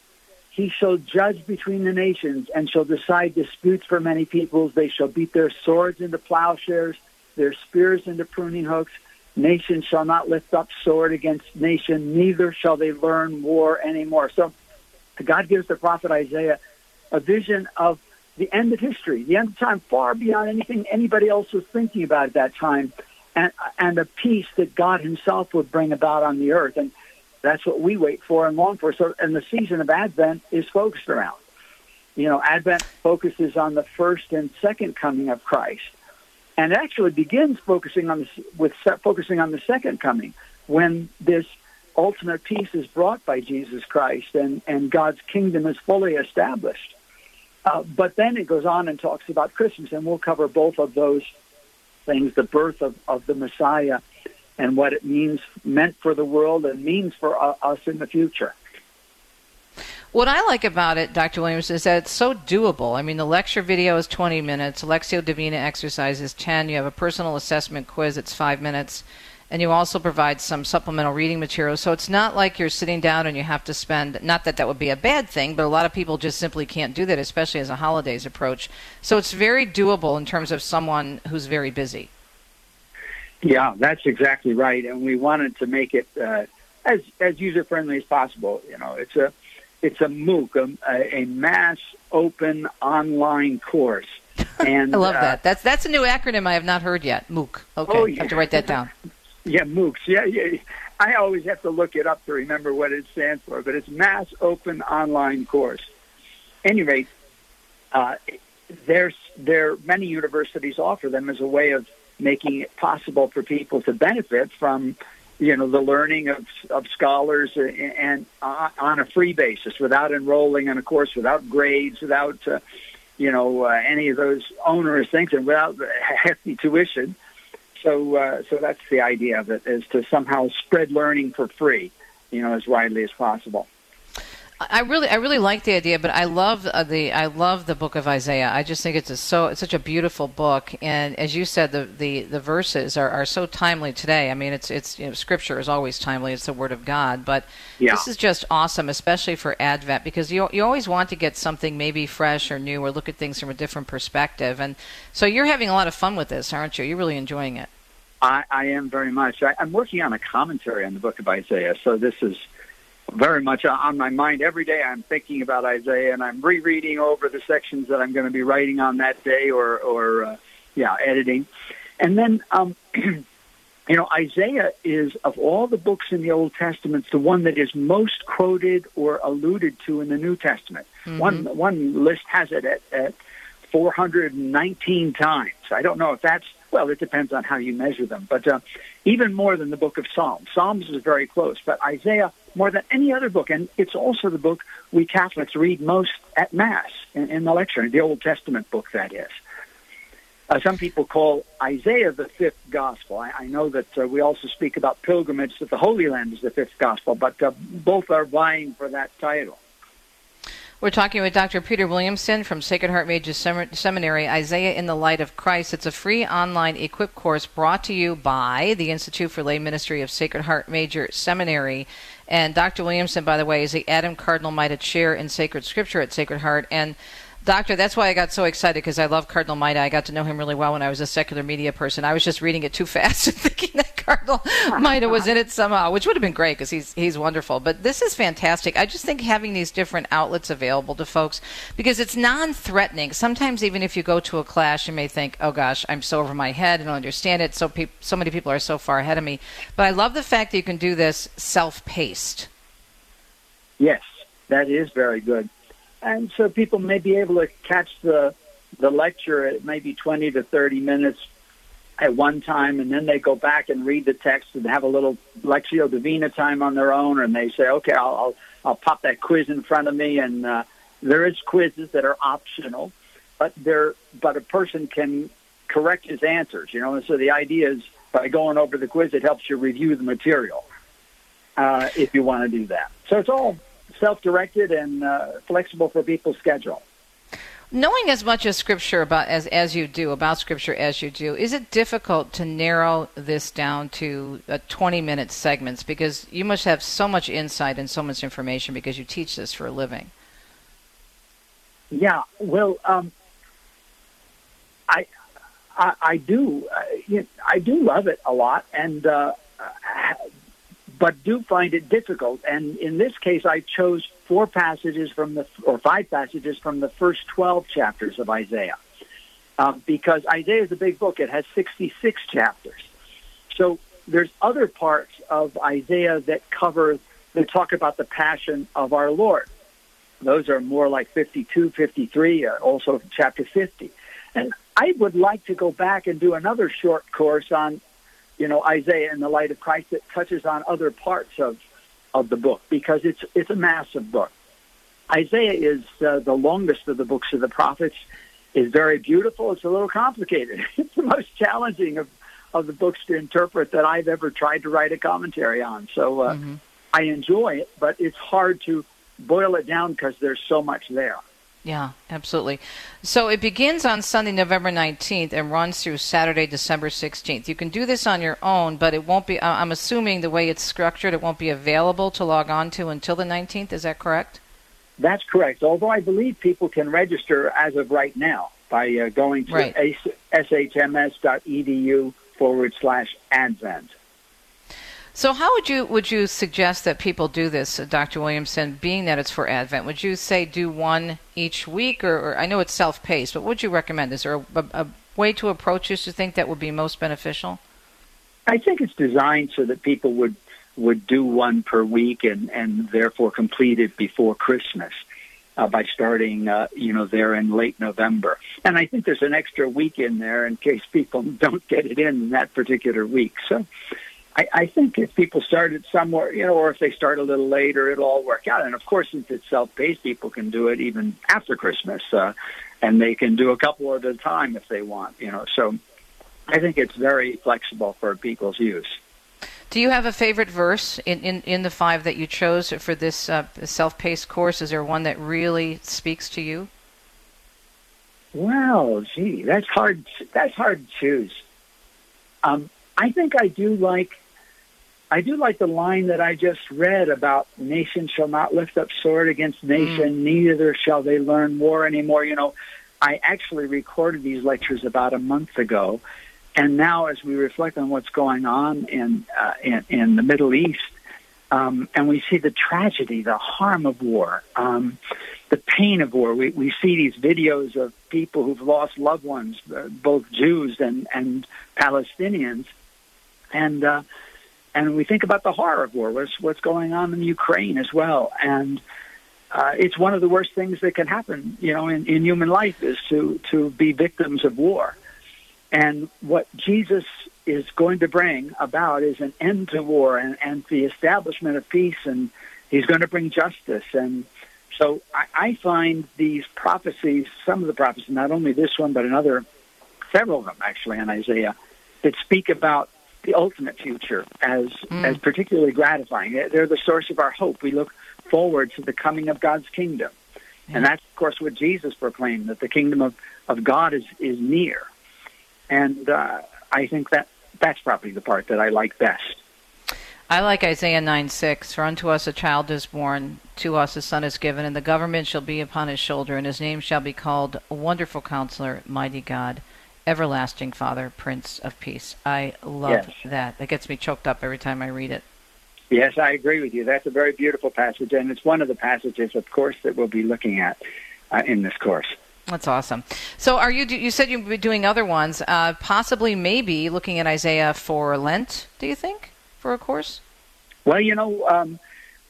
he shall judge between the nations and shall decide disputes for many peoples. They shall beat their swords into plowshares, their spears into pruning hooks. Nation shall not lift up sword against nation, neither shall they learn war anymore. So God gives the prophet Isaiah a vision of the end of history, the end of time, far beyond anything anybody else was thinking about at that time, and and a peace that God Himself would bring about on the earth. And that's what we wait for and long for. So, and the season of Advent is focused around. You know, Advent focuses on the first and second coming of Christ, and actually begins focusing on the, with focusing on the second coming when this ultimate peace is brought by Jesus Christ and and God's kingdom is fully established. Uh, but then it goes on and talks about Christmas, and we'll cover both of those things: the birth of, of the Messiah and what it means meant for the world and means for uh, us in the future. What I like about it, Dr. Williams, is that it's so doable. I mean, the lecture video is 20 minutes, a Lectio Divina exercise is 10, you have a personal assessment quiz, it's 5 minutes, and you also provide some supplemental reading material. So it's not like you're sitting down and you have to spend, not that that would be a bad thing, but a lot of people just simply can't do that, especially as a holidays approach. So it's very doable in terms of someone who's very busy. Yeah, that's exactly right, and we wanted to make it uh, as as user friendly as possible. You know, it's a it's a MOOC, a, a mass open online course. And I love uh, that. That's that's a new acronym I have not heard yet. MOOC. Okay, Oh, I have to write that down. Yeah, MOOCs. Yeah, yeah. I always have to look it up to remember what it stands for, but it's Mass Open Online Course. Any rate, uh, there's there many universities offer them as a way of making it possible for people to benefit from you know the learning of of scholars and, and on a free basis without enrolling in a course without grades without uh, you know uh, any of those onerous things and without hefty tuition. So uh, so that's the idea of it is to somehow spread learning for free you know as widely as possible I really, I really like the idea, but I love uh, the, I love the book of Isaiah. I just think it's a so, it's such a beautiful book, and as you said, the the, the verses are, are so timely today. I mean, it's it's you know, scripture is always timely; it's the word of God. But Yeah. this is just awesome, especially for Advent, because you you always want to get something maybe fresh or new, or look at things from a different perspective. And so you're having a lot of fun with this, aren't you? You're really enjoying it. I, I am very much. I, I'm working on a commentary on the book of Isaiah, so this is very much on my mind every day. I'm thinking about Isaiah, and I'm rereading over the sections that I'm going to be writing on that day, or, or uh, yeah, editing. And then, um, you know, Isaiah is of all the books in the Old Testament, the one that is most quoted or alluded to in the New Testament. One one list has it at, at 419 times. I don't know if that's well. It depends on how you measure them, but uh, even more than the book of Psalms. Psalms is very close, but Isaiah more than any other book, and it's also the book we Catholics read most at Mass in, in the lectionary, the Old Testament book that is. Uh, some people call Isaiah the fifth gospel. I, I know that uh, we also speak about pilgrimage, that the Holy Land is the fifth gospel, but uh, both are vying for that title. We're talking with Dr. Peter Williamson from Sacred Heart Major Sem- Seminary, Isaiah in the Light of Christ. It's a free online equip course brought to you by the Institute for Lay Ministry of Sacred Heart Major Seminary. And Dr. Williamson, by the way, is the Adam Cardinal Maida Chair in Sacred Scripture at Sacred Heart. And Doctor, that's why I got so excited because I love Cardinal Maida. I got to know him really well when I was a secular media person. I was just reading it too fast and thinking that Cardinal Maida was in it somehow, which would have been great because he's he's wonderful. But this is fantastic. I just think having these different outlets available to folks because it's non-threatening. Sometimes even if you go to a class, you may think, "Oh gosh, I'm so over my head. And I don't understand it. So peop so many people are so far ahead of me." But I love the fact that you can do this self-paced. Yes, that is very good. And so people may be able to catch the the lecture at maybe 20 to 30 minutes at one time, and then they go back and read the text and have a little Lectio Divina time on their own, and they say, okay, I'll I'll, I'll pop that quiz in front of me, and uh, there is quizzes that are optional, but they're but a person can correct his answers, you know. And so the idea is by going over the quiz, it helps you review the material uh, if you want to do that. So it's all self-directed and uh, flexible for people's schedule. Knowing as much as scripture about as as you do about scripture as you do, is it difficult to narrow this down to uh, 20 minute segments because you must have so much insight and so much information because you teach this for a living. Yeah, well, um, I, I, I do, uh, you know, I do love it a lot, and uh, but do find it difficult. And in this case, I chose four passages from the or five passages from the first twelve chapters of Isaiah, um, because Isaiah is a big book. It has sixty-six chapters, so there's other parts of Isaiah that cover that talk about the passion of our Lord. Those are more like 52, 53, uh, also chapter 50. And I would like to go back and do another short course on, you know, Isaiah in the light of Christ that touches on other parts of, of the book because it's it's a massive book. Isaiah is uh, the longest of the books of the prophets. is very beautiful. It's a little complicated. It's the most challenging of of the books to interpret that I've ever tried to write a commentary on. So uh, I enjoy it, but it's hard to boil it down because there's so much there. Yeah, absolutely. So it begins on Sunday, November 19th and runs through Saturday, December 16th. You can do this on your own, but it won't be, I- I'm assuming the way it's structured, it won't be available to log on to until the 19th. Is that correct? That's correct. Although I believe people can register as of right now by uh, going to Right. shms.edu forward slash advent. So how would you would you suggest that people do this, uh, Dr. Williamson, being that it's for Advent? Would you say do one each week, or, or I know it's self-paced, but what would you recommend? Is there a, a, a way to approach this you think that would be most beneficial? I think it's designed so that people would would do one per week and and therefore complete it before Christmas uh, by starting uh, you know there in late November. And I think there's an extra week in there in case people don't get it in that particular week. So. I, I think if people start it somewhere, you know, or if they start a little later, it'll all work out. And of course, since it's self-paced, people can do it even after Christmas, uh, and they can do a couple at a time if they want, you know. So I think it's very flexible for people's use. Do you have a favorite verse in, in, in the five that you chose for this uh, self paced course? Is there one that really speaks to you? Well, gee, that's hard. That's hard to choose. Um, I think I do like. I do like the line that I just read about nation shall not lift up sword against nation, mm. neither shall they learn war anymore. You know, I actually recorded these lectures about a month ago, and now as we reflect on what's going on in uh, in, in the Middle East, um, and we see the tragedy, the harm of war, um, the pain of war. We, we see these videos of people who've lost loved ones, uh, both Jews and, and Palestinians, and uh, and we think about the horror of war. What's what's going on in Ukraine as well, and uh, it's one of the worst things that can happen, you know, in, in human life is to to be victims of war. And what Jesus is going to bring about is an end to war and, and the establishment of peace, and he's going to bring justice. And so I, I find these prophecies, some of the prophecies, not only this one, but another, several of them actually in Isaiah, that speak about the ultimate future as mm. as particularly gratifying. They're the source of our hope. We look forward to the coming of God's kingdom. Yeah. And that's, of course, what Jesus proclaimed, that the kingdom of, of God is, is near. And uh, I think that that's probably the part that I like best. I like Isaiah 9 6. For unto us a child is born, to us a son is given, and the government shall be upon his shoulder, and his name shall be called Wonderful Counselor, Mighty God, Everlasting Father, Prince of Peace. I love yes. that. That gets me choked up every time I read it. Yes, I agree with you. That's a very beautiful passage, and it's one of the passages, of course, that we'll be looking at uh, in this course. That's awesome. So, are you? You said you'd be doing other ones, uh, possibly, maybe looking at Isaiah for Lent. Do you think for a course? Well, you know, um,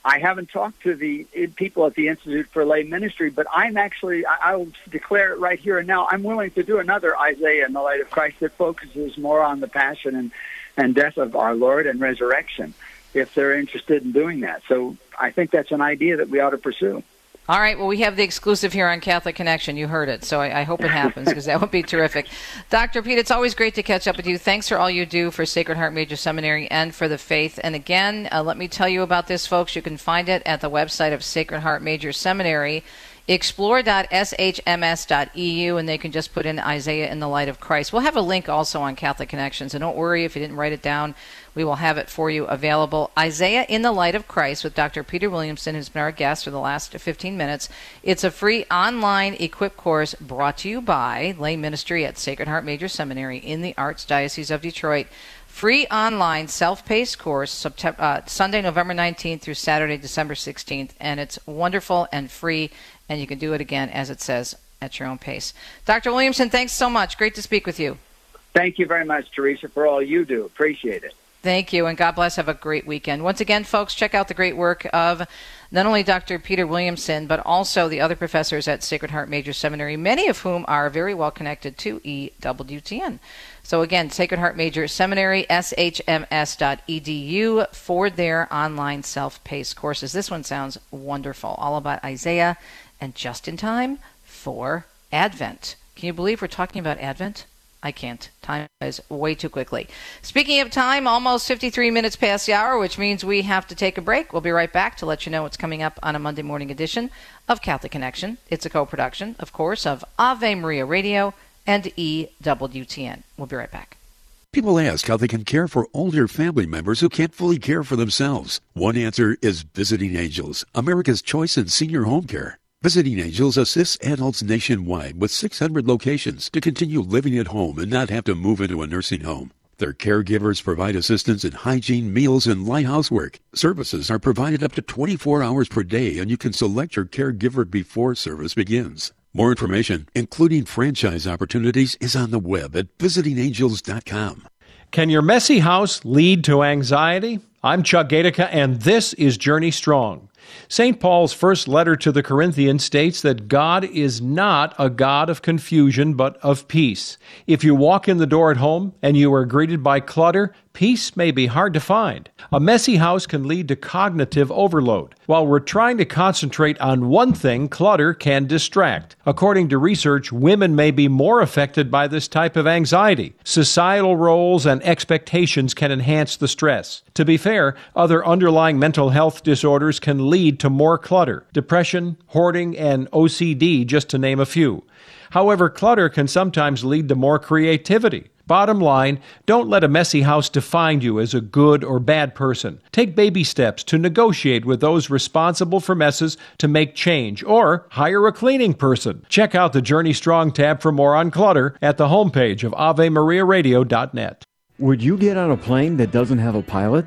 I haven't talked to the people at the Institute for Lay Ministry, but I'm actually I, will declare it right here and now. I'm willing to do another Isaiah in the light of Christ that focuses more on the passion and and death of our Lord and resurrection, if they're interested in doing that. So I think that's an idea that we ought to pursue. All right. Well, we have the exclusive here on Catholic Connection. You heard it, so I, I hope it happens because that would be terrific. Dr. Pete, it's always great to catch up with you. Thanks for all you do for Sacred Heart Major Seminary and for the faith. And again, uh, let me tell you about this, folks. You can find it at the website of Sacred Heart Major Seminary explore.shms.eu, and they can just put in Isaiah in the light of Christ. We'll have a link also on Catholic Connections, and don't worry if you didn't write it down. We will have it for you available. Isaiah in the Light of Christ with Dr. Peter Williamson, who's been our guest for the last 15 minutes. It's a free online equip course brought to you by Lay Ministry at Sacred Heart Major Seminary in the Archdiocese of Detroit free online self-paced course uh, sunday november 19th through saturday december 16th and it's wonderful and free and you can do it again, as it says, at your own pace. Dr. Williamson, thanks so much. Great to speak with you. Thank you very much, Teresa, for all you do. Appreciate it. Thank you, and God bless. Have a great weekend. Once again, folks, check out the great work of not only Dr. Peter Williamson, but also the other professors at Sacred Heart Major Seminary, many of whom are very well connected to EWTN. So again, Sacred Heart Major Seminary, shms.edu for their online self-paced courses. This one sounds wonderful, all about Isaiah and just in time for Advent. Can you believe we're talking about Advent? I can't. Time is way too quickly. Speaking of time, almost 53 minutes past the hour, which means we have to take a break. We'll be right back to let you know what's coming up on a Monday morning edition of Catholic Connection. It's a co production, of course, of Ave Maria Radio and EWTN. We'll be right back. People ask how they can care for older family members who can't fully care for themselves. One answer is Visiting Angels, America's choice in senior home care. Visiting Angels assists adults nationwide with 600 locations to continue living at home and not have to move into a nursing home. Their caregivers provide assistance in hygiene, meals, and light housework. Services are provided up to 24 hours per day, and you can select your caregiver before service begins. More information, including franchise opportunities, is on the web at visitingangels.com. Can your messy house lead to anxiety? I'm Chuck Gatica, and this is Journey Strong. St. Paul's first letter to the Corinthians states that God is not a God of confusion, but of peace. If you walk in the door at home and you are greeted by clutter, peace may be hard to find. A messy house can lead to cognitive overload. While we're trying to concentrate on one thing, clutter can distract. According to research, women may be more affected by this type of anxiety. Societal roles and expectations can enhance the stress. To be fair, other underlying mental health disorders can lead to more clutter depression, hoarding, and OCD, just to name a few. However, clutter can sometimes lead to more creativity. Bottom line, don't let a messy house define you as a good or bad person. Take baby steps to negotiate with those responsible for messes to make change, or hire a cleaning person. Check out the Journey Strong tab for more on clutter at the homepage of AveMariaRadio.net. Would you get on a plane that doesn't have a pilot?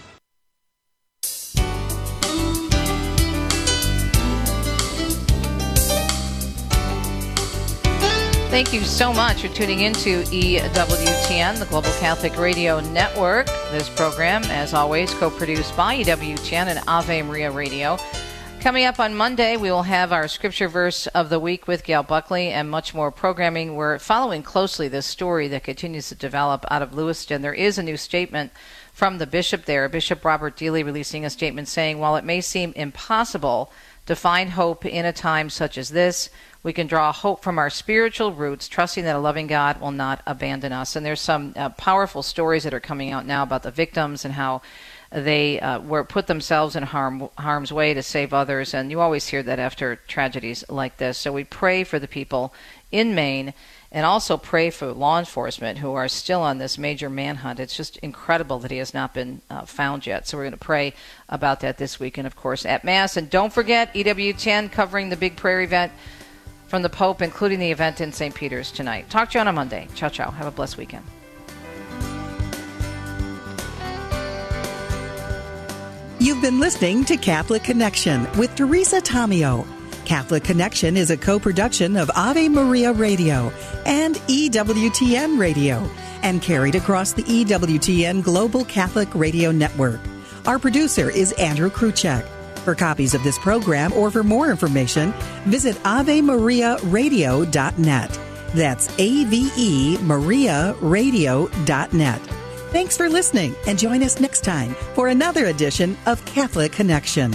Thank you so much for tuning in to EWTN, the Global Catholic Radio Network. This program, as always, co produced by EWTN and Ave Maria Radio. Coming up on Monday, we will have our scripture verse of the week with Gail Buckley and much more programming. We're following closely this story that continues to develop out of Lewiston. There is a new statement from the bishop there, Bishop Robert Deeley, releasing a statement saying, While it may seem impossible to find hope in a time such as this, we can draw hope from our spiritual roots, trusting that a loving God will not abandon us. And there's some uh, powerful stories that are coming out now about the victims and how they uh, were put themselves in harm, harm's way to save others. And you always hear that after tragedies like this. So we pray for the people in Maine and also pray for law enforcement who are still on this major manhunt. It's just incredible that he has not been uh, found yet. So we're going to pray about that this week and, of course, at Mass. And don't forget EWTN covering the big prayer event from the Pope, including the event in St. Peter's tonight. Talk to you on a Monday. Ciao, ciao. Have a blessed weekend. You've been listening to Catholic Connection with Teresa Tomeo. Catholic Connection is a co production of Ave Maria Radio and EWTN Radio and carried across the EWTN Global Catholic Radio Network. Our producer is Andrew Kruchek. For copies of this program or for more information, visit AveMariaRadio.net. That's A V E Maria Radio.net. Thanks for listening and join us next time for another edition of Catholic Connection.